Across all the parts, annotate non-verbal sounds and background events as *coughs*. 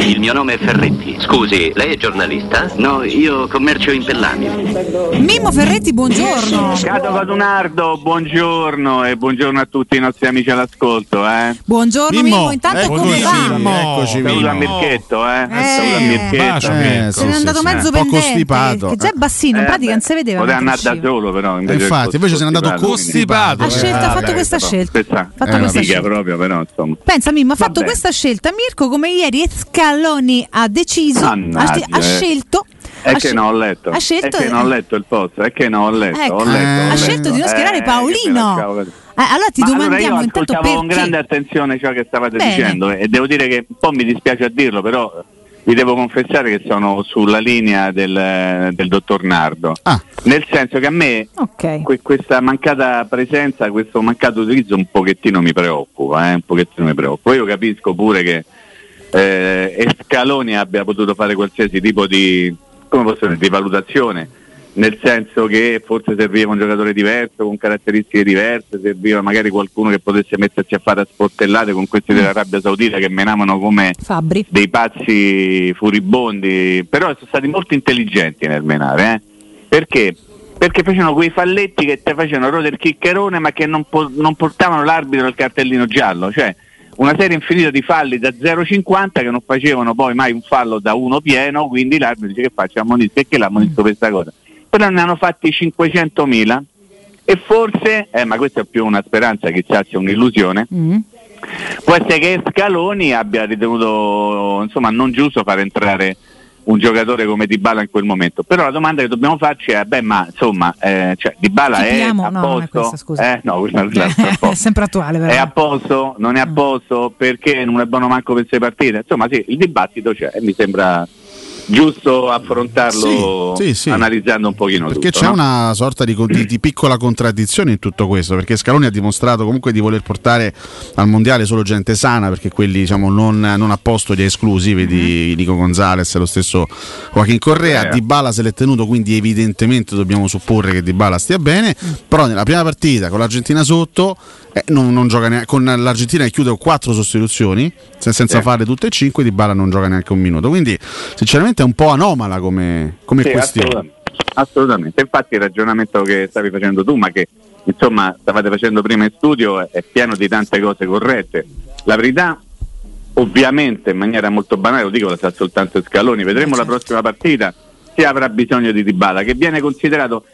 me Il mio nome è Ferretti. Scusi, lei è giornalista? No, io commercio in pellamio. Mimmo Ferretti, buongiorno. Cato Vadunardo, buongiorno e buongiorno a tutti i nostri amici all'ascolto. Eh. Buongiorno Mimmo, Mimmo intanto eccoci, come va? Eccoci, Saluto a Mirchetto, eh. Eh, Saluto a Mirchetto. bacio, Eh, Se n'è andato mezzo Poco pendente, stipato, che già è bassino, in Eh, pratica non si vedeva. Poteva andare da solo, però. Eh, invece infatti, invece se n'è andato costipato. costipato. Ha scelto, ha fatto questa scelta. Fatto è questa scelta. proprio, però insomma. Pensa Mimmo, ha fatto questa scelta Mirko come ieri Scaloni ha deciso, ha, Mannaggia, ha eh. scelto È ha che non ho letto. ha scelto- È che non ho letto il post. È che non ho letto. Ecco, ho letto, ho ha letto. scelto di non schierare Eh, Paolino. Eh, allora ti Ma allora domandiamo io intanto ascoltavo perché. con grande attenzione ciò che stavate Bene. dicendo e devo dire che un po' mi dispiace a dirlo, però vi devo confessare che sono sulla linea del, del dottor Nardo. Ah. Nel senso che a me Ok. que- questa mancata presenza, questo mancato utilizzo un pochettino mi preoccupa, eh, un pochettino mi preoccupa. Io capisco pure che eh, Scaloni abbia potuto fare qualsiasi tipo di, come posso dire, di valutazione, nel senso che forse serviva un giocatore diverso, con caratteristiche diverse, serviva magari qualcuno che potesse mettersi a fare a sportellate con questi dell'Arabia Saudita che menavano come Fabri. dei pazzi furibondi, però sono stati molto intelligenti nel menare, eh? perché? Perché facevano quei falletti che te facevano rodere il chiccherone ma che non, po- non portavano l'arbitro al cartellino giallo, cioè una serie infinita di falli da 0,50 che non facevano poi mai un fallo da uno pieno, quindi l'arbitro dice che faccio ammonito, perché l'ammonito per questa cosa? Però ne hanno fatti 500.000 e forse, eh, ma questa è più una speranza, chissà sia un'illusione, Mm. può essere che Scaloni abbia ritenuto insomma non giusto far entrare un giocatore come Dybala in quel momento. Però la domanda che dobbiamo farci è beh ma insomma eh, cioè, Dybala è a no, è posto? questa, eh, no, questa è *laughs* è posto. sempre attuale, è però. a posto? Non è a posto? Perché non è buono manco per queste partite? Insomma sì il dibattito c'è e mi sembra giusto affrontarlo Sì, sì, sì. analizzando un pochino Perché tutto, c'è no? una sorta di, di- di piccola contraddizione in tutto questo, perché Scaloni ha dimostrato comunque di voler portare al mondiale solo gente sana, perché quelli diciamo, non, non a posto li ha esclusi, vedi Nico Gonzalez lo stesso Joaquin Correa, Eh. Dybala se l'è tenuto, quindi evidentemente dobbiamo supporre che Dybala stia bene, però nella prima partita con l'Argentina sotto eh, non, non gioca neanche, con l'Argentina chiude con quattro sostituzioni, se- senza Sì. fare tutte e cinque, Dybala non gioca neanche un minuto, quindi sinceramente è un po' anomala come, come Sì, questione. assolutamente. assolutamente. Infatti il ragionamento che stavi facendo tu, ma che insomma stavate facendo prima in studio, è, pieno di tante cose corrette. La verità, ovviamente, in maniera molto banale, lo dico, la sa soltanto Scaloni, vedremo la prossima partita se avrà bisogno di Dybala, che viene considerato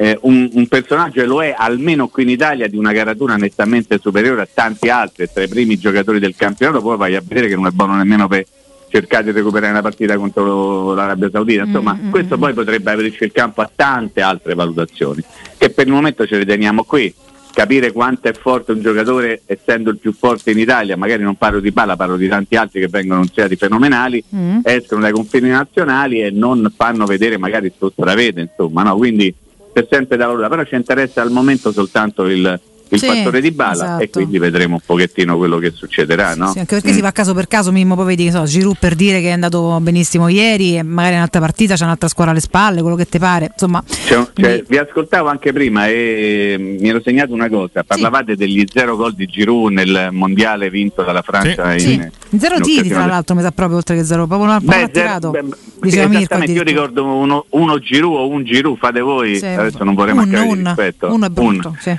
eh, un, un personaggio e lo è almeno qui in Italia di una caratura nettamente superiore a tanti altri, tra i primi giocatori del campionato, poi vai a vedere che non è buono nemmeno per cercare di recuperare una partita contro l'Arabia Saudita. Insomma, questo poi potrebbe aprirci il campo a tante altre valutazioni, che per il momento ce le teniamo qui. Capire quanto è forte un giocatore essendo il più forte in Italia, magari non parlo di palla, parlo di tanti altri che vengono considerati fenomenali, Mm. escono dai confini nazionali e non fanno vedere magari sto stravede, insomma, no? quindi c'è sempre da valutare, però ci interessa al momento soltanto il, il Sì, fattore di bala esatto. e quindi vedremo un pochettino quello che succederà. no? Sì, anche perché si va caso per caso, Mimmo, poi vedi che so, Giroud per dire che è andato benissimo ieri e magari in un'altra partita c'è un'altra squadra alle spalle, quello che ti pare, insomma. Un- c'è- vi ascoltavo anche prima e mm, mi ero segnato una cosa, parlavate degli zero gol di Giroud nel mondiale vinto dalla Francia in, Sì. in Zero tiri, occasione tra l'altro, mi sa proprio oltre che zero, proprio palla zero- tirato. beh, Diceva Mirko io ricordo uno, uno Giroud o un Giroud, fate voi, Sì. adesso non vorrei Un, mancare di rispetto, uno è brutto, un, sì. eh,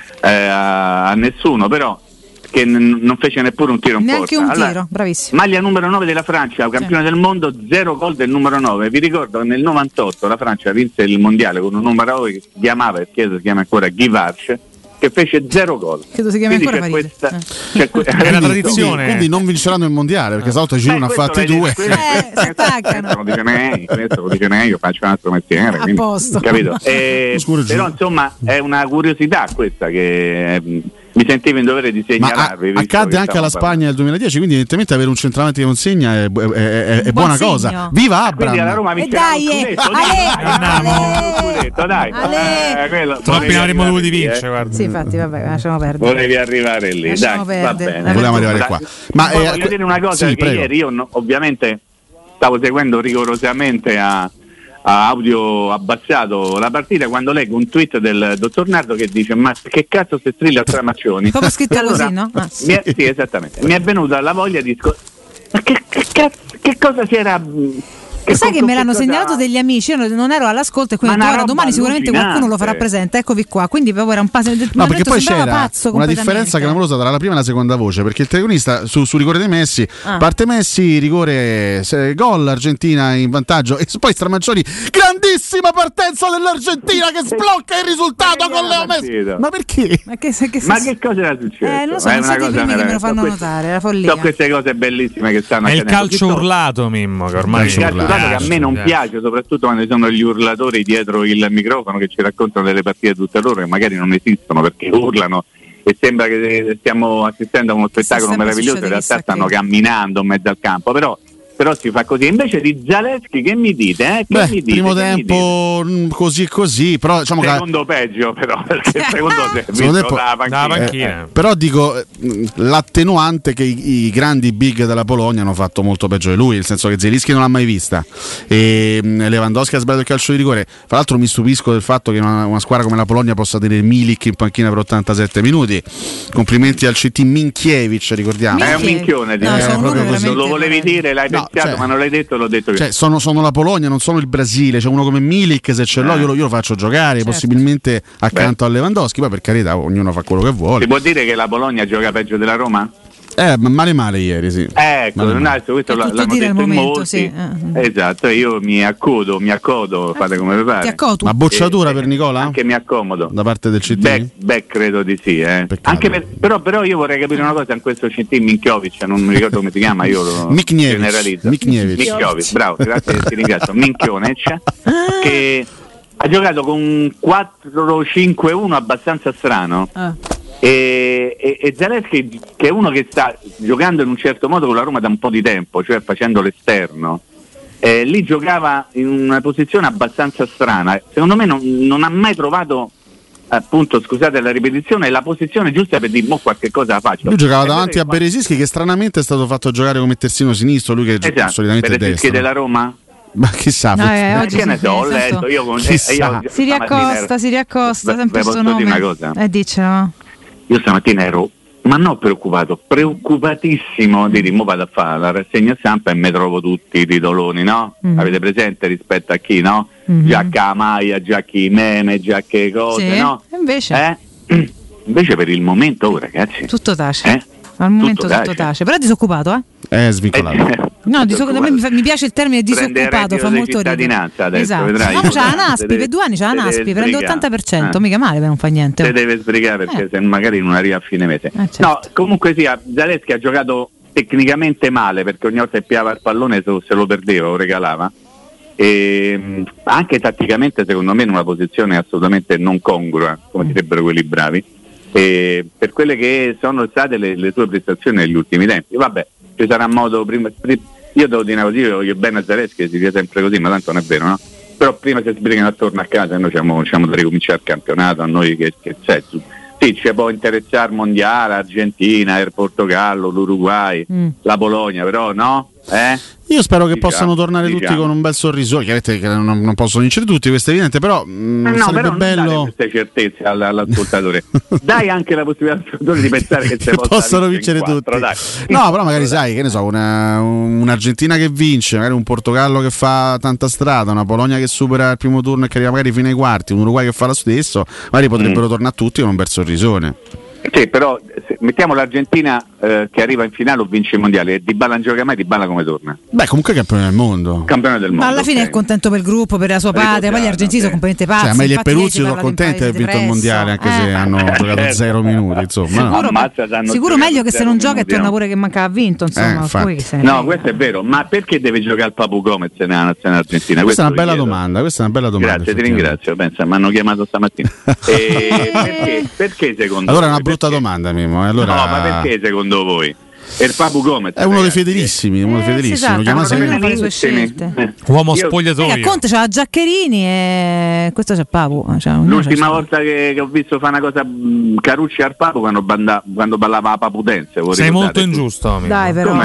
a, nessuno, però che n- non fece neppure un tiro in Neanche porta. un Allora, tiro, bravissimo. Maglia numero 9 della Francia, campione del mondo, zero gol del numero 9. Vi ricordo che nel 98 la Francia vinse il mondiale con un numero 9 che si chiamava, e si chiama ancora Givarch, che fece zero gol. Credo si chiami Quindi ancora c'è questa- c'è que- *laughs* Quindi- Quindi, quindi non vinceranno il mondiale perché stavolta Giroud ne ha questo fatti due. questo- Eh, *laughs* questo lo dice lei, questo lo dice lei, io faccio un altro mestiere. A quindi- posto. Capito? *laughs* Eh, però insomma è una curiosità questa che eh, mi sentivo in dovere di Ma segnalarvi. visto accadde che anche alla Spagna nel 2010, quindi evidentemente avere un centravanti che non segna è, è- è- è buon buona segno. cosa. Viva Quindi alla Abram! Roma E vincerà dai, eh, scudetto, dai, dai. Eh, avremmo lì, eh. vincere, guarda. Sì, infatti, vabbè, lasciamo perdere. Volevi arrivare lì, Lasciamo dai, va bene. Volevamo arrivare qua. Ma, Ma eh, voglio dire una cosa sì, ieri io ovviamente stavo seguendo rigorosamente a, a audio abbassato la partita quando leggo un tweet del dottor Nardo che dice ma che cazzo se strilla Stramaccioni Proprio scritto E allora così, no? Ah, mi è, sì esattamente. Mi è venuta la voglia di scor- ma che, che cazzo che cosa si era... Che sai che me l'hanno segnalato degli amici, io non ero all'ascolto e quindi ora domani sicuramente qualcuno lo farà presente. Eccovi qua, quindi proprio era un passo. No, perché poi c'era pazzo una differenza clamorosa tra la prima e la seconda voce, perché il telecronista su, su rigore dei Messi ah. parte Messi, rigore se, gol Argentina in vantaggio e poi Stramaccioni grandissima partenza dell'Argentina che sblocca il risultato con Leo Messi. Ma perché? Ma che, che, Ma che cosa era successo? Eh, non so, è una cosa che me lo fanno notare, la follia. Sono queste cose bellissime che stanno È il calcio urlato, Mimmo, che ormai è urlato che a me non piace, soprattutto quando ci sono gli urlatori dietro il microfono che ci raccontano delle partite tutte loro che magari non esistono perché urlano e sembra che stiamo assistendo a uno spettacolo meraviglioso, in realtà stanno camminando in mezzo al campo, però però si fa così. Invece di Zaleschi, che mi dite? Eh? Che Beh, mi dite? primo tempo mm, così così, però diciamo secondo che... peggio, però *laughs* perché secondo secondo tempo... la panchina. panchina. Eh, però dico mm, l'attenuante che i, i, grandi big della Polonia hanno fatto molto peggio di lui, nel senso che Zelischi non l'ha mai vista e mm, Lewandowski ha sbagliato il calcio di rigore. Tra l'altro mi stupisco del fatto che una, una squadra come la Polonia possa tenere Milik in panchina per 87 minuti. Complimenti al CT Minkiewicz, ricordiamo. È un minchione, no, eh, lo volevi dire, l'hai no, cioè, ma non l'hai detto, l'ho detto io. Cioè, sono, sono, la Polonia, non sono il Brasile. C'è uno come Milik, se ce l'ho, eh. io, lo, io, lo, faccio giocare, certo. possibilmente accanto Beh. a Lewandowski. Poi per carità, ognuno fa quello che vuole. Si può dire che la Polonia gioca peggio della Roma? Eh, male male ieri, sì. Ecco, male male. questo l'hanno detto in momento, molti. Sì. Eh. Esatto, io mi accodo, mi accodo, fate come vi pare. Ma bocciatura e, per Nicola? Anche mi accomodo. Da parte del CT? Beh, beh credo di sì, eh. per, però, però, io vorrei capire una cosa in questo CT Minchiovic, non mi ricordo come si chiama, io lo *laughs* generalizzo. Miknievic. Miknievic, bravo, grazie, ti ringrazio. Minchionec, che ha giocato con un 4-5-1 abbastanza strano. Ah e, e, e Zaleschi che è uno che sta giocando in un certo modo con la Roma da un po' di tempo, cioè facendo l'esterno, eh, lì giocava in una posizione abbastanza strana, secondo me non, non ha mai trovato appunto scusate la ripetizione la posizione giusta per dire mo qualche cosa la faccio. Lui giocava davanti a Beresischi che stranamente è stato fatto giocare come terzino sinistro lui che esatto, solitamente è destro. della Roma? Ma chissà, no, eh, oggi che ne so, ho letto io con eh, io, si riaccosta, si riaccosta sempre questo nome. Una cosa. Eh, dice, no? Io stamattina ero, ma non preoccupato, preoccupatissimo di dire, mo vado a fare la rassegna stampa e mi trovo tutti i titoloni, no? Mm. Avete presente rispetto a chi, no? Mm-hmm. Giacca a maglia, giacchi meme, giacche cose, sì. no? Invece? Eh? *clears throat* Invece per il momento, oh, ragazzi. Tutto tace. Eh? Al momento tutto, tutto tace. Però è disoccupato, eh? È svincolato. No, disoccupato. a me mi piace il termine disoccupato, fa molto ridere. Adesso, esatto. vedrai, no, c'ha la Naspi, per due anni c'ha la Naspi, prende l'80%, ah. mica male, non fa niente. Se deve sbrigare perché eh. se magari non arriva a fine mese. Eh, certo. No, comunque sia, Zaleschi ha giocato tecnicamente male perché ogni volta che piava il pallone se lo perdeva o regalava. E anche tatticamente secondo me in una posizione assolutamente non congrua, come direbbero quelli bravi eh, per quelle che sono state le, le, sue prestazioni negli ultimi tempi. Vabbè, ci sarà modo prima. Io devo dire così, io voglio bene a Zaleschi, si dia sempre così, ma tanto non è vero, no? Però prima si sbrigano attorno a casa, noi siamo, siamo da ricominciare il campionato, a noi che, che c'è. Sì, ci può interessare mondiale, Argentina, il Portogallo, l'Uruguay, mm. la Polonia, però no? Eh? Io spero che diciamo, possano tornare diciamo. tutti con un bel sorriso. Chiaramente che non, non, possono vincere tutti, questo è evidente, però mh, mm, no, sarebbe però bello. queste certezze all'ascoltatore. *laughs* dai anche la possibilità all'ascoltatore di pensare che, *laughs* che possano vincere tutti. Dai. No, però magari sai, che ne so, una, un'Argentina che vince, magari un Portogallo che fa tanta strada, una Polonia che supera il primo turno e che arriva magari fino ai quarti, un Uruguay che fa lo stesso, magari potrebbero mm. tornare tutti con un bel sorrisone. Sì, però mettiamo l'Argentina eh, che arriva in finale o vince il mondiale e Di Bala non gioca mai, Di Bala come torna? Beh, comunque è campione del mondo. Campione del mondo. Ma alla fine okay. è contento per il gruppo, per la sua patria, poi gli argentini sono completamente pazzi. Cioè, ma gli Peruzzi sono contenti di aver vinto il mondiale, anche eh. se hanno giocato certo. zero minuti, insomma. Sicuro, Ammazza, sicuro meglio che se non gioca e torna pure che manca ha vinto, insomma. Eh, no, questo è vero, ma perché deve giocare il Papu Gomez nella nazionale argentina? Questa è una bella domanda, questa è una bella domanda. Grazie, ti ringrazio, pensa, mi hanno chiamato stamattina. *laughs* perché, perché secondo Allora è una brutta domanda, Mimo. Eh, allora... No, ma perché secondo voi? E il Papu Gomez è uno dei fedelissimi, uno dei eh, fedelissimi. Esatto, Uomo spogliatoio. Io... Conte c'ha Giaccherini e questo c'è Papu. Cioè, L'ultima c'è volta che, che, ho visto fare una cosa mh, Carucci al Papu quando, banda, quando ballava la Papu Dance. Sei molto ingiusto. Amico. Dai, però.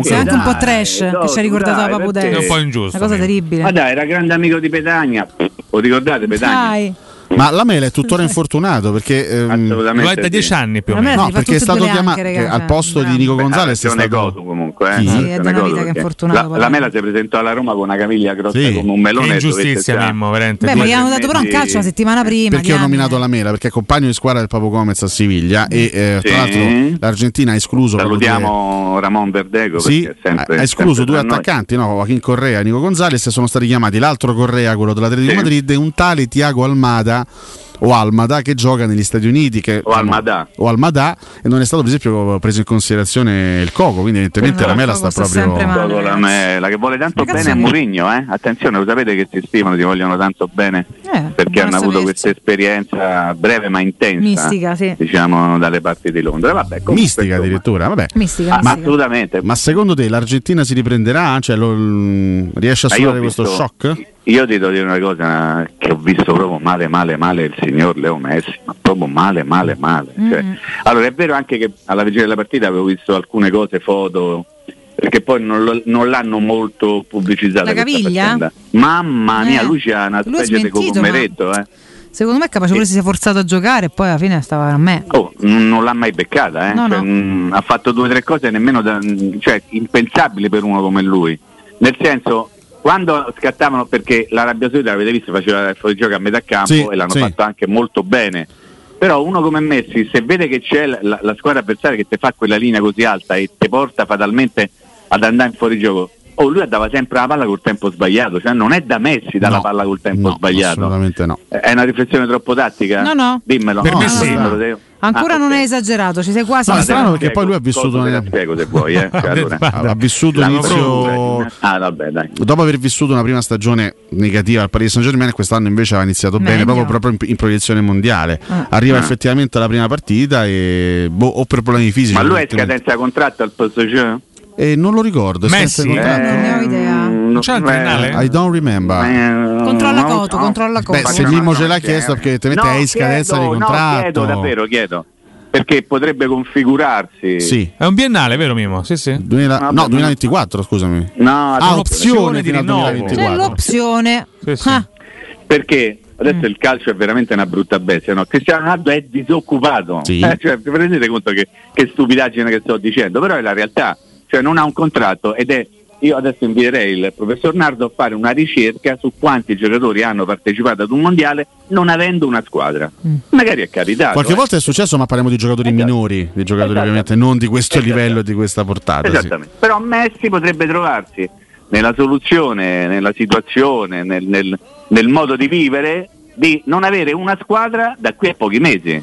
Sei anche un po' trash dai, che ci ha ricordato dai, la Papu Dance. È un po' ingiusto. Una cosa terribile. Ma dai, era grande amico di Petagna. Lo ricordate Petagna? Dai. Ma la Mela è tuttora infortunato perché ehm, lo è da dieci anni più o meno. no, perché è stato chiamato al posto di Nico Gonzalez è Ragione stato Cotu comunque, eh. Chi? Sì, è una vita che è infortunato, La, la Mela si presentò alla Roma con una caviglia grossa Sì. come un Che melone. ingiustizia, dovette Mimmo, veramente. Beh, ma gli hanno dato però un calcio la settimana prima. perché ho nominato eh. la Mela perché è compagno di squadra del Papo Gomez a Siviglia e eh, Sì. tra l'altro l'Argentina ha escluso Salutiamo Ramon Verdego Sì, è sempre, ha escluso due attaccanti, no? Joaquin Correa e Nico Gonzalez, sono stati chiamati l'altro Correa, quello dell'Atletico Sì. Madrid, e un tale Tiago Almada o Almada che gioca negli Stati Uniti che, O Almada. o Almada, e non è stato per esempio preso in considerazione il Coco quindi evidentemente No, la Mela sta proprio la Mela che vuole tanto Ragazzi, bene a è- Mourinho, eh? Attenzione, lo sapete che si stimano, ti vogliono tanto bene Eh, perché hanno avuto sapersi. questa esperienza breve ma intensa, Mistica, sì. diciamo dalle parti di Londra. Vabbè, comunque, mistica insomma. addirittura, vabbè. Mistica, Ah, ma mistica. assolutamente. Ma secondo te l'Argentina si riprenderà? Cioè, lo- riesce a superare questo shock? Io ti devo dire una cosa che ho visto proprio male, male, male il signor Leo Messi, ma proprio male, male, male. Cioè, Mm. allora è vero anche che alla vigilia della partita avevo visto alcune cose, foto, perché poi non, lo- non l'hanno molto pubblicizzata. La caviglia? Mamma mia, Eh. lui c'ha una Lui specie di smentito, ma- eh. Secondo me è capace pure si sia forzato a giocare e poi alla fine stava a me. Oh, non l'ha mai beccata, eh. No, Cioè, no. mh, ha fatto due o tre cose nemmeno da, cioè, impensabili per uno come lui. Nel senso, quando scattavano, perché l'Arabia Saudita, l'avete visto, faceva il fuorigioco a metà campo Sì, e l'hanno sì. fatto anche molto bene. Però uno come Messi, se vede che c'è la, la- squadra avversaria che ti fa quella linea così alta e ti porta fatalmente ad andare in fuorigioco, oh, lui dava sempre la palla col tempo sbagliato, cioè non è da Messi dare No, la palla col tempo no, sbagliato. Assolutamente no. È una riflessione troppo tattica? No, no. Dimmelo. Per me No, sì. Ancora Ah, non è esagerato, ci sei quasi. No, ma- strano perché Spiego, poi lui ha vissuto cosa te spiego se vuoi, eh. *laughs* Cioè, allora. Ha, ha vissuto inizio Ah, vabbè, dai. dopo aver vissuto una prima stagione negativa al Paris Saint Germain, quest'anno invece aveva iniziato bene, Meglio. proprio, proprio in, in proiezione mondiale. Ah. Arriva Ah. effettivamente alla prima partita e boh, o per problemi fisici. Ma lui è scadenza contratto al PSG? E non lo ricordo. Messi? senza contratto? non ne ho idea. non c'è il triennale? I don't remember. Eh, Controlla Coto, controlla Coto. Beh, se Mimmo ce l'ha chiesto, perché evidentemente è in scadenza di contratto. No, chiedo davvero, chiedo. Perché potrebbe configurarsi. Sì. È un biennale, vero Mimo? Sì, sì. 2000 Vabbè, no, ma- 2024, scusami. No, Ah, no, opzione di rinnovo. C'è 2024. l'opzione. Sì, sì. Ah, perché adesso Mm. il calcio è veramente una brutta bestia, no? Cristiano Ronaldo è disoccupato. Sì. Eh, cioè, vi rendete conto che, che stupidaggine che sto dicendo? Però è la realtà, cioè non ha un contratto ed è. Io adesso invierei il professor Nardo a fare una ricerca su quanti giocatori hanno partecipato ad un mondiale non avendo una squadra. Mm. Magari è capitato. Qualche eh. volta è successo, ma parliamo di giocatori Esatto. minori, di giocatori Esatto. ovviamente non di questo Esatto. livello e di questa portata. sì. Esattamente. Però Messi potrebbe trovarsi nella soluzione, nella situazione, nel, nel- nel modo di vivere di non avere una squadra da qui a pochi mesi.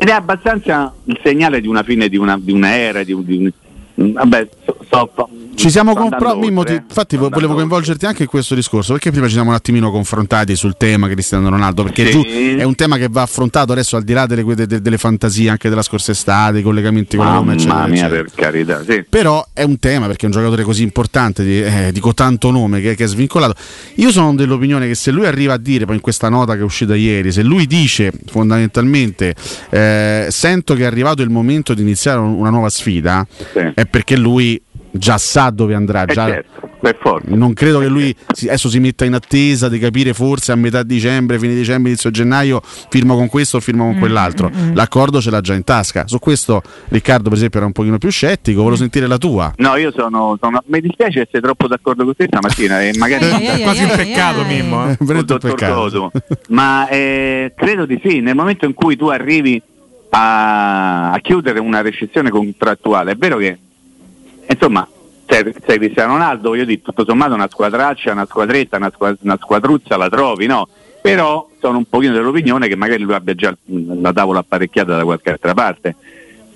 Ed è abbastanza il segnale di una fine di una, di una era, di un, di un- vabbè, so- so- Ci siamo ti- eh. infatti vo- volevo coinvolgerti anche in questo discorso perché prima ci siamo un attimino confrontati sul tema Cristiano Ronaldo perché Sì. giù è un tema che va affrontato adesso al di là delle, de- de- delle fantasie anche della scorsa estate i collegamenti con la Roma eccetera, mia, eccetera. per carità, sì. però è un tema perché è un giocatore così importante di, eh, dico tanto nome che, che è svincolato io sono dell'opinione che se lui arriva a dire poi in questa nota che è uscita ieri se lui dice fondamentalmente eh, sento che è arrivato il momento di iniziare un- una nuova sfida Sì. è perché lui già sa dove andrà Eh, già, certo, non credo che lui si- adesso si metta in attesa di capire forse a metà dicembre, fine dicembre, inizio gennaio firmo con questo o firmo con quell'altro. L'accordo ce l'ha già in tasca. Su questo Riccardo per esempio era un pochino più scettico, volevo sentire la tua. No, io sono, sono- Mi dispiace essere troppo d'accordo con te stamattina e magari... Ai, ai, ai, quasi un peccato. Mimmo. eh. È un dottor peccato. Ma eh, credo di sì, nel momento in cui tu arrivi a, a chiudere una recessione contrattuale, è vero che insomma sei, sei Cristiano Ronaldo, voglio dire, tutto sommato una squadraccia, una squadretta, una, squa- una squadruzza la trovi, no? Però sono un pochino dell'opinione che magari lui abbia già la tavola apparecchiata da qualche altra parte,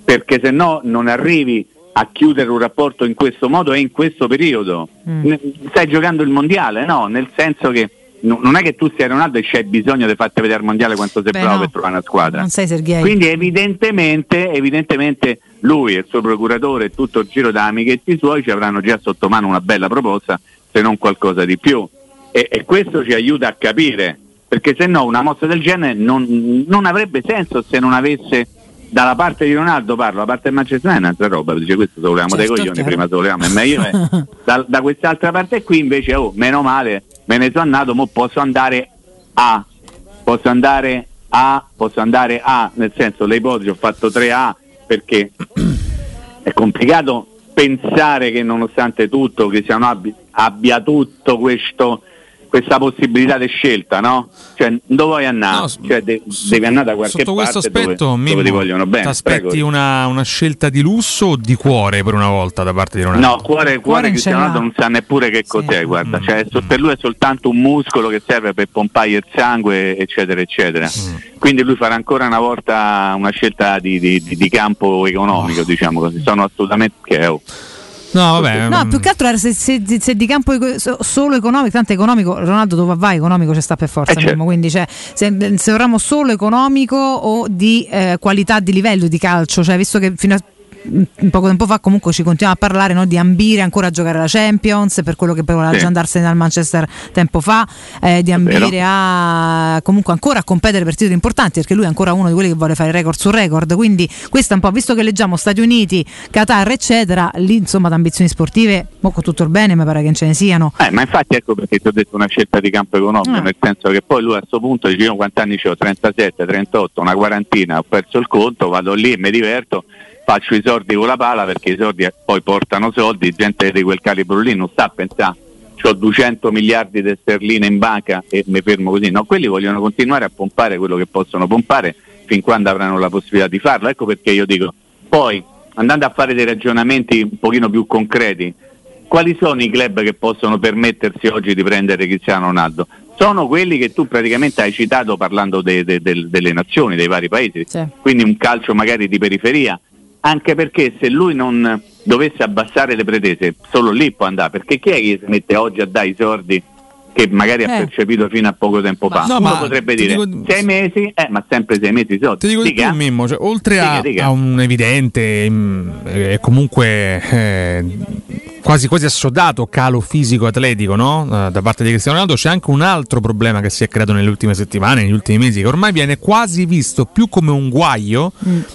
perché se no non arrivi a chiudere un rapporto in questo modo e in questo periodo. Mm. Stai giocando il mondiale, no? Nel senso che no- non è che tu sia Ronaldo e c'è bisogno di farti vedere il mondiale quanto sei Beh, bravo no. per trovare una squadra. Non sei Sergei. Quindi evidentemente, evidentemente lui e il suo procuratore e tutto il giro da amichetti suoi ci avranno già sotto mano una bella proposta, se non qualcosa di più. E, e questo ci aiuta a capire, perché se no una mossa del genere non, non avrebbe senso se non avesse dalla parte di Ronaldo parlo, la parte del Manchester United è un'altra roba, dice questo se volevamo Certo, dei coglioni, chiaro. prima se volevamo è meglio. eh. *laughs* da, da quest'altra parte qui invece, oh, meno male, me ne sono andato, mo posso andare a posso andare A, posso andare A, nel senso le ipotesi ho fatto 3A perché è complicato pensare che nonostante tutto Cristiano abbia, abbia tutto questo questa possibilità di scelta, no? Cioè, dove vuoi andare? No, cioè, de- sotto- devi andare da qualche Sotto questo parte dove, aspetto, dove Mimmo, ti vogliono bene. ti aspetti una, una scelta di lusso o di cuore per una volta da parte di Ronaldo? No, cuore, cuore non Cristiano. Ronaldo non sa neppure che cos'è, guarda, cioè, so- per lui è soltanto un muscolo che serve per pompare il sangue, eccetera, eccetera. Quindi lui farà ancora una volta una scelta di, di- di- di campo economico, diciamo così. Sono assolutamente che oh. No, vabbè. No, mm, più che altro era se, se- se di campo solo economico, tanto economico, Ronaldo dove va economico ci sta per forza, Eh, certo. Mimmo, quindi cioè, se, se vorremmo solo economico o di eh, qualità di livello di calcio, cioè visto che fino a poco tempo fa comunque ci continuiamo a parlare no, di ambire ancora a giocare la Champions per quello che voleva Sì. già andarsene dal Manchester tempo fa eh, di ambire a comunque ancora a competere per titoli importanti perché lui è ancora uno di quelli che vuole fare record su record quindi questo è un po' visto che leggiamo Stati Uniti Qatar eccetera lì insomma da ambizioni sportive mo con tutto il bene mi pare che non ce ne siano Eh, ma infatti ecco perché ti ho detto una scelta di campo economico, Ah. nel senso che poi lui a questo punto dice io quanti anni ho? 37, 38, una quarantina, ho perso il conto, vado lì e mi diverto, faccio i soldi con la pala perché i soldi poi portano soldi, gente di quel calibro lì non sta a pensare ho 200 miliardi di sterline in banca e mi fermo così, no, quelli vogliono continuare a pompare quello che possono pompare fin quando avranno la possibilità di farlo, ecco perché io dico, poi andando a fare dei ragionamenti un pochino più concreti, quali sono i club che possono permettersi oggi di prendere Cristiano Ronaldo? Sono quelli che tu praticamente hai citato parlando de- de- del- delle nazioni, dei vari paesi, Sì. quindi un calcio magari di periferia, anche perché se lui non dovesse abbassare le pretese, solo lì può andare, perché chi è che si mette oggi a dare i soldi che magari ha Eh. percepito fino a poco tempo fa? No, Uno ma potrebbe dire dico- sei mesi, eh, ma sempre sei mesi i soldi. Ti dico di Dica. più, Mimmo, cioè, oltre a, Dica, dica. a un evidente mm, e comunque eh, quasi, quasi assodato calo fisico atletico no? Eh, da parte di Cristiano Ronaldo, c'è anche un altro problema che si è creato nelle ultime settimane, negli ultimi mesi, che ormai viene quasi visto più come un guaio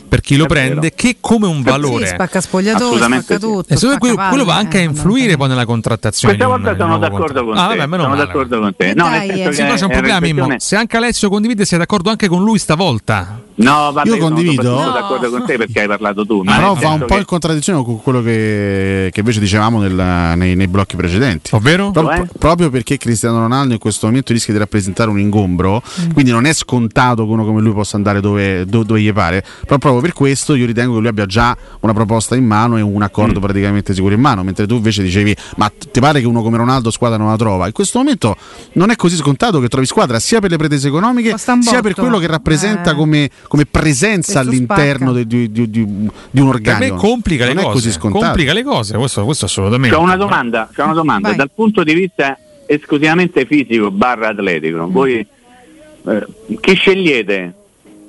per chi lo È prende vero. che come un valore. Sì, spacca Assolutamente spacca sì. tutto. E me quello, spacca quello va anche a eh, influire poi nella contrattazione. Questa volta un sono d'accordo con. Ah, vabbè, sono d'accordo con te. No, dai, nel senso eh. Sì, che però c'è un problema, Mimmo. Se anche Alessio condivide, sei d'accordo anche con lui stavolta? No, vabbè, Io sono condivido. soprattutto No. d'accordo con te perché hai parlato tu. Ma Però va un po' in contraddizione con quello che, che invece dicevamo nel- nei, nei blocchi precedenti. Ovvero? Pro- Cioè? proprio perché Cristiano Ronaldo in questo momento rischia di rappresentare un ingombro, quindi non è scontato che uno come lui possa andare dove, do- dove gli pare. Però proprio per questo io ritengo che lui abbia già una proposta in mano e un accordo praticamente sicuro in mano. Mentre tu invece dicevi: Ma ti pare che uno come Ronaldo squadra non la trova? In questo momento non è così scontato che trovi squadra sia per le pretese economiche sia per quello che rappresenta Eh. come, come presenza all'interno di, di- di- di un Per organico. me complica le non cose. è così scontato. complica le cose, questo, questo assolutamente. C'ho una domanda, c'ho una domanda. Dal punto di vista esclusivamente fisico barra atletico, voi eh, chi scegliete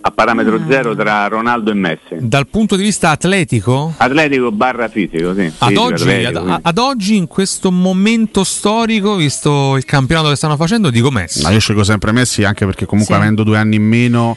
a parametro Mm. zero tra Ronaldo e Messi? Dal punto di vista atletico, Atletico barra fisico, sì. ad Fisico, oggi, atletico, ad, ad oggi, in questo momento storico, visto il campionato che stanno facendo, dico Messi. Ma io scelgo sempre Messi anche perché comunque Sì. avendo due anni in meno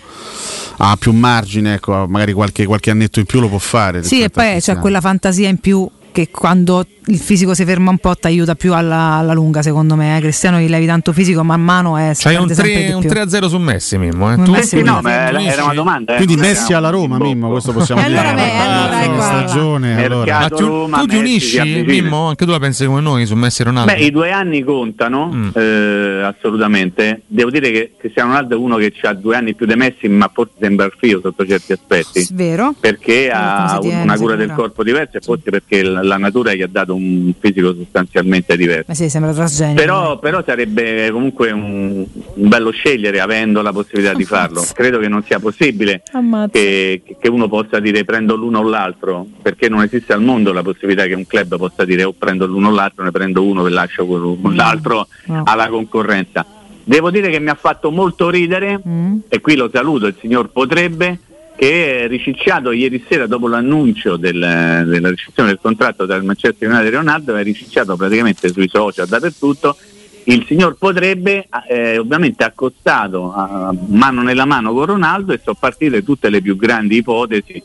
ha più margine, ecco, magari qualche, qualche annetto in più lo può fare. Sì, e poi c'è quella fantasia in più che quando il fisico si ferma un po' ti aiuta più alla, alla lunga, secondo me. eh. Cristiano gli levi tanto fisico, man mano è C'hai un, perde sempre 3, di un più. 3-0 su Messi, Mimmo. Eh. Tu? Messi Eh sì, no, sì, ma era, una domanda. eh, Quindi Messi alla Roma, Mimmo, questo possiamo dire. allora beh, allora Ah, ecco, stagione, allora. Ma tu, Roma, tu ti unisci. Mimmo? Anche tu la pensi come noi su Messi e Ronaldo? Beh, i due anni contano, Mm. eh, assolutamente. Devo dire che Cristiano Ronaldo è uno che ha due anni più di Messi, ma forse sembra il figlio sotto certi aspetti. Vero? perché come ha una cura del corpo diversa e forse perché l- la natura gli ha dato un fisico sostanzialmente diverso. Ma sì, sembra trasgenico. Però, però sarebbe comunque un, un bello scegliere avendo la possibilità di farlo. Credo che non sia possibile Ammazza. che, che uno possa dire prendo l'uno o l'altro, perché non esiste al mondo la possibilità che un club possa dire o prendo l'uno o l'altro, ne prendo uno e lascio l'altro No. alla concorrenza. Devo dire che mi ha fatto molto ridere Mm. e qui lo saluto, il signor Potrebbe, che è ricicciato ieri sera dopo l'annuncio del- della ricezione del contratto tra il Manchester United e Ronaldo, è ricicciato praticamente sui social dappertutto. Il signor Potrebbe eh, ovviamente accostato a mano nella mano con Ronaldo e sono partite tutte le più grandi ipotesi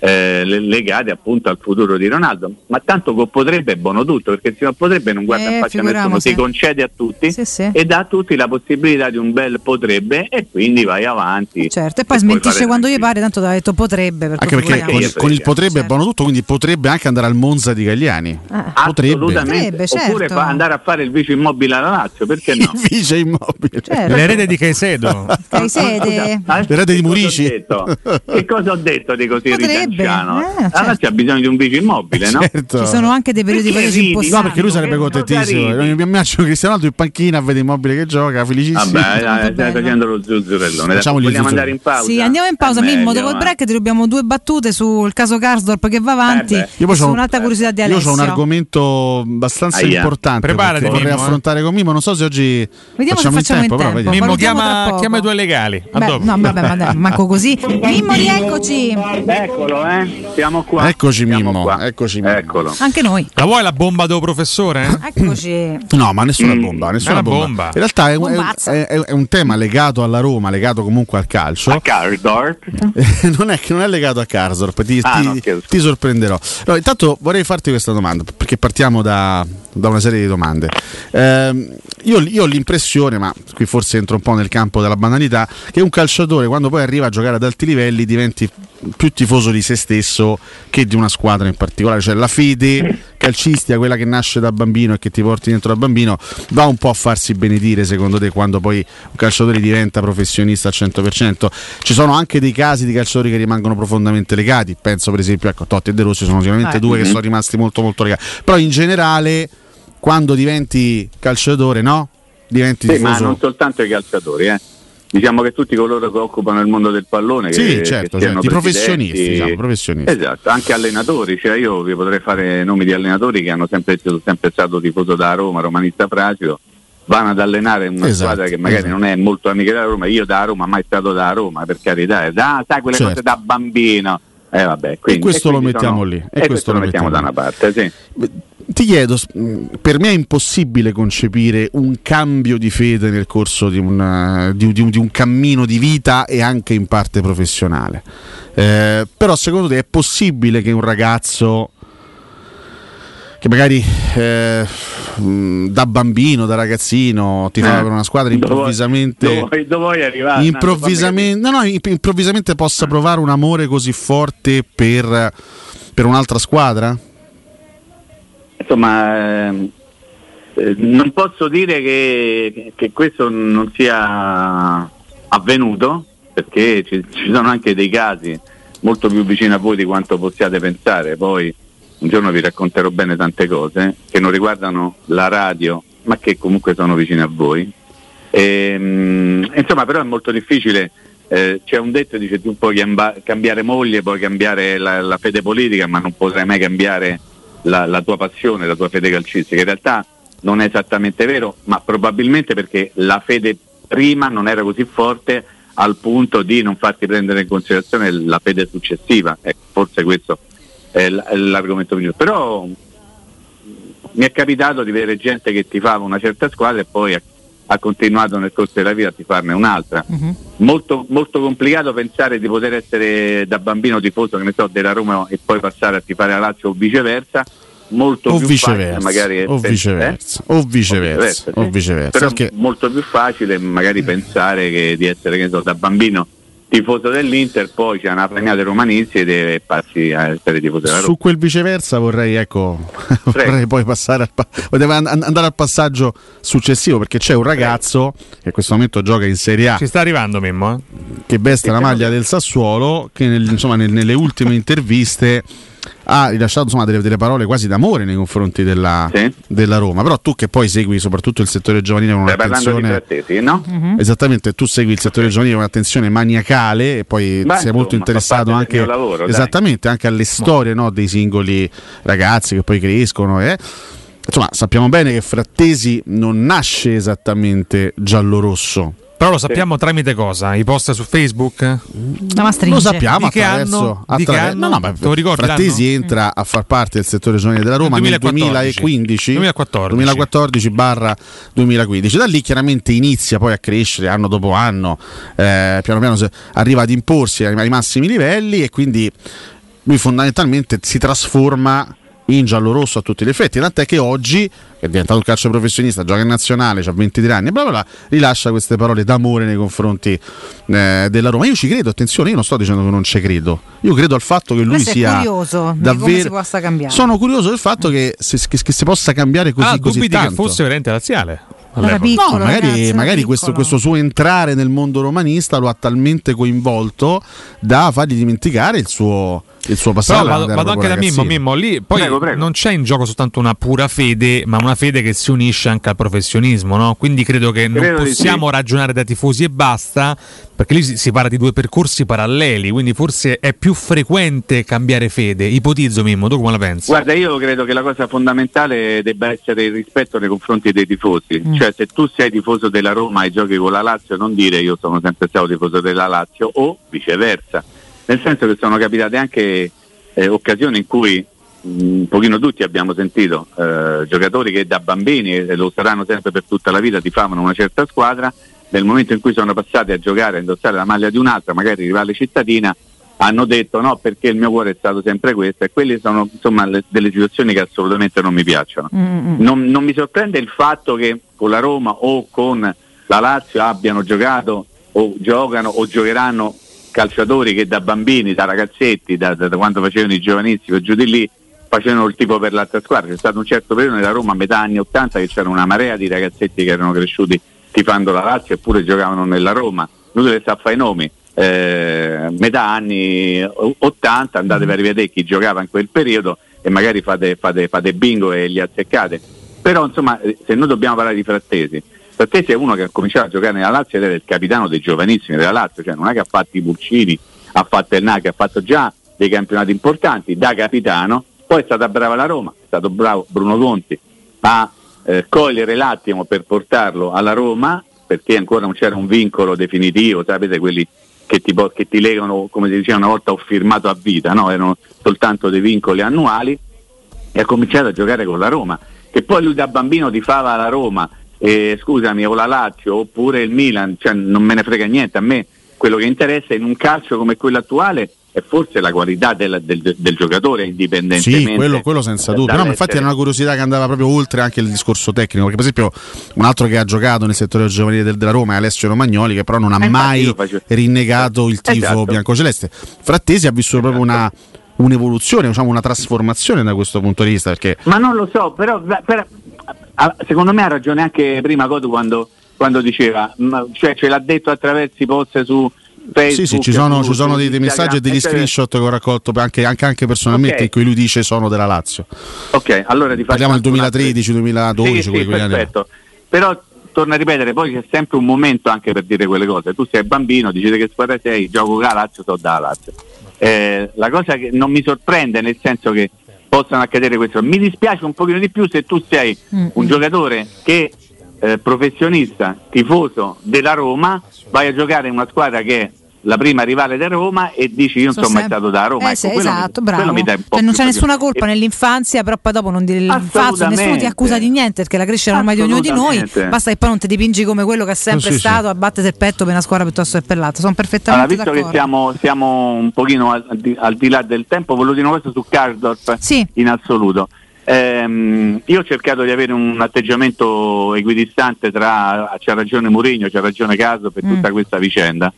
eh, legate appunto al futuro di Ronaldo. Ma tanto con potrebbe è buono tutto, perché se non potrebbe non guarda Eh, in faccia a nessuno, si concede a tutti Sì, sì. e dà a tutti la possibilità di un bel potrebbe e quindi vai avanti. Certo, e poi puoi smentisce quando gli pare, tanto ti ha detto potrebbe. Per Anche perché con, con il potrebbe è Certo. buono tutto, quindi potrebbe anche andare al Monza di Cagliani. Ah. Potrebbe. Assolutamente. Potrebbe, certo. Oppure fa- andare a fare il vice immobile alla Lazio, perché no? Il *laughs* vice immobile. Certo. L'erede di Caicedo. Caisede. Ah, L'erede di che cosa ho Murici. detto? Che cosa ho detto di così Potrebbe, ritanciano? eh, La certo. Lazio ha bisogno di un vice immobile, no? Certo. Ci sono anche dei periodi ridi? impossibili. No, perché lui sarebbe contentissimo. Mi immagino Cristiano Ronaldo in panchina a vedere immobile che gioca, felicissimo. Vabbè, dai, stai facendo lo zuzzurellone. Il Vogliamo andare in pausa? Sì, andiamo in pausa. Mimmo, dopo il break ti rubiamo due battute sul caso Karsdorp che va avanti. Eh. Io c'ho- un'altra curiosità di Io Alessio. ho un argomento abbastanza Aia. importante Preparati, perché vorrei Mimmo, eh. affrontare con Mimmo. Non so se oggi Vediamo se facciamo, facciamo in tempo, però tempo. vediamo. Mimmo chiama, chiama i tuoi legali. Beh, no, vabbè, ma dai, manco così. Mimmo, rieccoci. Eccolo, eh. Siamo qua. Eccoci, Siamo Mimmo, qua. eccoci, Mimmo. Eccolo. Anche noi. La vuoi la bomba del professore? *coughs* Eccoci. No, ma nessuna Mm. bomba, nessuna È una bomba. bomba. In realtà è, un- è- Bombazza. è- è un tema legato alla Roma, legato comunque al calcio. A Cardorp. *laughs* non, è, non è legato a Karsdorp, ti, Ah, ti- no, ti sorprenderò. No, intanto vorrei farti questa domanda, perché partiamo da, da una serie di domande. Ehm, io, io ho l'impressione, ma qui forse entro un po' nel campo della banalità, che un calciatore quando poi arriva a giocare ad alti livelli diventi più tifoso di se stesso che di una squadra in particolare, cioè la fede calcistica, quella che nasce da bambino e che ti porti dentro da bambino, va un po' a farsi benedire secondo te quando poi un calciatore diventa professionista al 100%. Ci sono anche dei casi di calciatori che rimangono profondamente legati, penso per esempio ecco, Totti e De Rossi sono sicuramente Eh. due che Mhm. sono rimasti molto molto legati, però in generale quando diventi calciatore no? Diventi Sì, ma non soltanto i calciatori, eh. Diciamo che tutti coloro che occupano il mondo del pallone, Sì, che, certo, che certo, i professionisti, diciamo, professionisti. Esatto, anche allenatori, cioè io vi potrei fare nomi di allenatori che hanno sempre, sono sempre stato tifoso da Roma, romanista fragido, vanno ad allenare una Esatto, squadra che magari esatto. non è molto amica della Roma, io da Roma mai stato da Roma, per carità, eh, ah, sai quelle Certo. cose da bambino. Eh, vabbè, quindi- questo lo quindi mettiamo sono- lì, E, questo lo mettiamo da una parte, sì. Ti chiedo, mh, per me è impossibile concepire un cambio di fede nel corso di un, eh, di di di un cammino di vita e anche in parte professionale. Eh, però secondo te è possibile che un ragazzo che magari eh, mh, da bambino, da ragazzino, ti fa Eh. per una squadra improvvisamente... Dove, dove vuoi arrivare? improvvisamente, no, no, imp- improvvisamente possa provare un amore così forte per, per un'altra squadra? Insomma ehm, eh, non posso dire che, che questo non sia avvenuto perché ci, ci sono anche dei casi molto più vicini a voi di quanto possiate pensare. Poi un giorno vi racconterò bene tante cose che non riguardano la radio ma che comunque sono vicine a voi. Ehm, insomma però è molto difficile eh, c'è un detto che dice tu puoi cambiare moglie puoi cambiare la, la fede politica ma non potrai mai cambiare la, la tua passione, la tua fede calcistica. In realtà non è esattamente vero, ma probabilmente perché la fede prima non era così forte al punto di non farti prendere in considerazione la fede successiva. Ecco, forse questo è l'argomento migliore. Però mh, mi è capitato di vedere gente che tifava una certa squadra e poi ha, continuato nel corso della vita a tifarne un'altra. Mhm. Molto, molto complicato pensare di poter essere da bambino tifoso che ne so, della Roma e poi passare a tifare la Lazio o viceversa. Molto O più viceversa, facile magari o pens- viceversa, eh? o viceversa, o sì. viceversa, Però perché- molto più facile magari pensare che di essere che ne so, da bambino tifoso dell'Inter, poi c'è una premiata romanisti e passi a essere tifoso della Roma. Su quel viceversa vorrei, ecco, *laughs* vorrei poi passare al, pa- andare al passaggio successivo perché c'è un ragazzo che in questo momento gioca in Serie A Ci sta arrivando Mimmo, eh? che veste la maglia del Sassuolo che nel- insomma, nel- nelle ultime interviste ha rilasciato insomma, delle, delle parole quasi d'amore nei confronti della, Sì. della Roma però tu che poi segui soprattutto il settore giovanile con un'attenzione frattesi, no? Mhm. Esattamente, tu segui il settore giovanile con un'attenzione maniacale e poi Beh, sei molto interessato anche, lavoro, esattamente, anche alle storie no, dei singoli ragazzi che poi crescono. eh. Insomma, sappiamo bene che Frattesi non nasce esattamente giallo-rosso. Però lo sappiamo tramite cosa? I post su Facebook? La Mastringe. Lo sappiamo Di che attraverso, anno? Di che anno? No, no, ma Te lo ricordi Frattesi l'anno? entra a far parte del settore giovanile della Roma nel 2014. 2015 2014. 2014 barra 2015 da lì chiaramente inizia poi a crescere anno dopo anno eh, piano piano arriva ad imporsi ai, ai massimi livelli e quindi lui fondamentalmente si trasforma in giallo-rosso a tutti gli effetti, tant'è che oggi è diventato un calcio professionista, gioca in nazionale, ha 23 anni, bla bla bla, rilascia queste parole d'amore nei confronti eh, della Roma. Io ci credo, attenzione, io non sto dicendo che non ci credo, io credo al fatto che lui Questo è sia curioso di davvero... come si possa cambiare. Sono curioso del fatto che, si- che- che si possa cambiare così, ah, così dubiti tanto. che fosse veramente laziale. Piccolo, No, magari, ragazzi, magari questo, questo suo entrare nel mondo romanista lo ha talmente coinvolto da fargli dimenticare il suo, il suo Però passato. vado, quando era vado anche da Mimmo. Mimmo, lì poi Prego, prego. non c'è in gioco soltanto una pura fede, ma una fede che si unisce anche al professionismo, no? Quindi credo che non Credo di possiamo sì. ragionare da tifosi e basta, perché lì si, si parla di due percorsi paralleli, quindi forse è più frequente cambiare fede. Ipotizzo Mimmo, tu come la pensi? Guarda, io credo che la cosa fondamentale debba essere il rispetto nei confronti dei tifosi. Cioè, se tu sei tifoso della Roma e giochi con la Lazio, non dire io sono sempre stato tifoso della Lazio o viceversa. Nel senso che sono capitate anche eh, occasioni in cui mh, un pochino tutti abbiamo sentito eh, giocatori che da bambini e lo saranno sempre per tutta la vita tifavano una certa squadra, nel momento in cui sono passati a giocare, a indossare la maglia di un'altra, magari rivale cittadina, hanno detto no perché il mio cuore è stato sempre questo e quelle sono insomma le- delle situazioni che assolutamente non mi piacciono. Mm, mm. Non, non mi sorprende il fatto che con la Roma o con la Lazio abbiano giocato o giocano o giocheranno calciatori che da bambini, da ragazzetti, da, da- da quando facevano i giovanissimi giù di lì, facevano il tipo per l'altra squadra. C'è stato un certo periodo nella Roma a metà anni 80 che c'era una marea di ragazzetti che erano cresciuti tifando la Lazio eppure giocavano nella Roma. Inutile sta a fare i nomi. Eh, metà anni 80 andatevi a rivedere chi giocava in quel periodo e magari fate, fate- fate bingo e li azzeccate. Però insomma, eh, se noi dobbiamo parlare di Frattesi, Frattesi è uno che ha cominciato a giocare nella Lazio ed era il capitano dei giovanissimi della Lazio, cioè non è che ha fatto i Pulcini, ha fatto il NAC, ha fatto già dei campionati importanti da capitano, poi è stata brava la Roma, è stato bravo Bruno Conti a eh, cogliere l'attimo per portarlo alla Roma, perché ancora non c'era un vincolo definitivo, sapete quelli che ti, che ti legano, come si diceva una volta, ho firmato a vita, no? erano soltanto dei vincoli annuali e ha cominciato a giocare con la Roma, che poi lui da bambino tifava la Roma, eh, scusami, o la Lazio oppure il Milan, cioè non me ne frega niente, a me quello che interessa in un calcio come quello attuale è forse la qualità del, del- del giocatore indipendentemente. Sì, quello, quello senza dubbio. No, ma infatti era una curiosità che andava proprio oltre anche il discorso tecnico. Perché, per esempio, un altro che ha giocato nel settore giovanile del- della Roma è Alessio Romagnoli, che però non ha Eh, mai faccio- rinnegato il tifo Esatto. biancoceleste. Frattesi ha vissuto proprio una, un'evoluzione, diciamo, una trasformazione da questo punto di vista. Perché Ma non lo so, però per- ah, secondo me ha ragione anche prima Cotu quando, quando diceva, cioè ce l'ha detto attraverso i post su Facebook. sì, sì, ci sono, ci sono dei, dei messaggi e degli screenshot che ho raccolto anche, anche- anche personalmente Ok. in cui lui dice sono della Lazio. Ok, allora ti Parliamo del anche un altro- 2013, 2012, Sì, sì, perfetto. Però torno a ripetere, poi c'è sempre un momento anche per dire quelle cose. Tu sei bambino, dici che squadra sei, gioco la Lazio, so da Lazio. Eh, la cosa che non mi sorprende nel senso che possano accadere questo, mi dispiace un pochino di più se tu sei Mm, un giocatore che eh, professionista, tifoso della Roma, vai a giocare in una squadra che la prima rivale della Roma e dici io So insomma è sempre- stato da Roma. Eh, Ecco, sì, quello mi- esatto, quello bravo. mi un po' Cioè, non c'è nessuna colpa nell'infanzia, però poi dopo non dire l'infanzia, nessuno ti accusa di niente perché la crescita è ormai di ognuno di noi. Basta che poi non ti dipingi come quello che è sempre Sì, sì. stato a battere il petto per una squadra piuttosto che per l'altra. Sono Allora, perfettamente visto che d'accordo. siamo, siamo un pochino al di, al di là del tempo, volevo dire una cosa su Karsdorp Sì. in assoluto. Ehm, io ho cercato di avere un atteggiamento equidistante tra c'ha ragione Mourinho, c'ha ragione Caso per Mm. tutta questa vicenda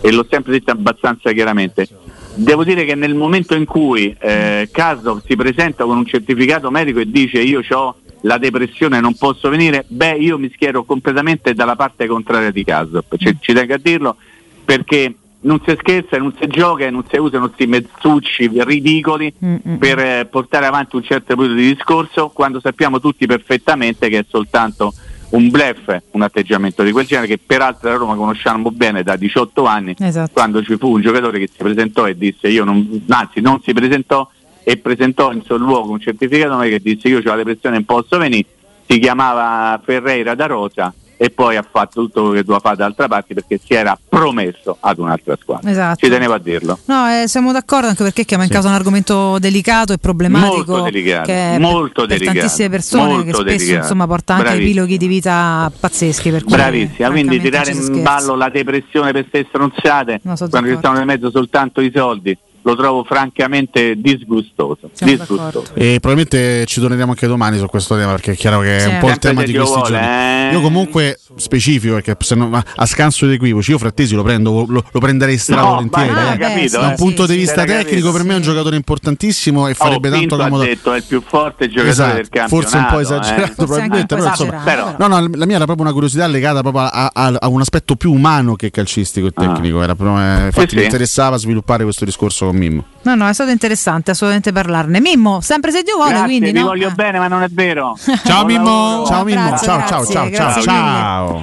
e l'ho sempre detto abbastanza chiaramente. Devo dire che nel momento in cui eh, Caso si presenta con un certificato medico e dice io ho la depressione non posso venire, beh io mi schiero completamente dalla parte contraria di Caso, ci, ci tengo a dirlo perché non si scherza, non si gioca non si usano questi mezzucci ridicoli Mm, mm. per eh, portare avanti un certo periodo di discorso quando sappiamo tutti perfettamente che è soltanto un blef, un atteggiamento di quel genere che peraltro la Roma conosciamo bene da 18 anni Esatto. quando ci fu un giocatore che si presentò e disse io non, anzi non si presentò e presentò in suo luogo un certificato che disse io ho la depressione non posso venire si chiamava Ferreira da Rosa e poi ha fatto tutto quello che doveva fare d'altra parte perché si era promesso ad un'altra squadra Esatto. ci tenevo a dirlo No, eh, siamo d'accordo anche perché chiama in causa un argomento delicato e problematico Molto delicato, che è molto per, per delicato, tantissime persone molto che spesso delicato. insomma porta anche Bravissimo. epiloghi di vita pazzeschi per cui Bravissima, quindi tirare in ballo la depressione per ste stronzate No, sono quando ci stanno nel mezzo soltanto i soldi lo trovo francamente disgustoso. disgustoso. E probabilmente ci torneremo anche domani su questo tema perché è chiaro che è un po' il tema di questi vuole, giorni. eh. Io comunque specifico perché se no- a scanso di equivoci, io Frattesi lo prendo, lo, lo prenderei stravolentieri. ma eh. capito, da un eh? punto Sì, di sì, vista sì. tecnico per me è un giocatore importantissimo e farebbe Oh, tanto ha comodo. detto è il più forte giocatore Esatto, del campionato. forse un po' esagerato eh. probabilmente, però, insomma, Però- no, no, la mia era proprio una curiosità legata proprio a, a- a un aspetto più umano che calcistico e tecnico. Era proprio, eh, infatti Sì, mi sì. interessava sviluppare questo discorso con Mimmo. No, no, è stato interessante assolutamente parlarne. Mimmo, sempre se Dio vuole, Grazie, quindi no? voglio bene, ma non è vero. Ciao Mimmo. Ciao Mimmo, ciao ciao ciao ciao ciao.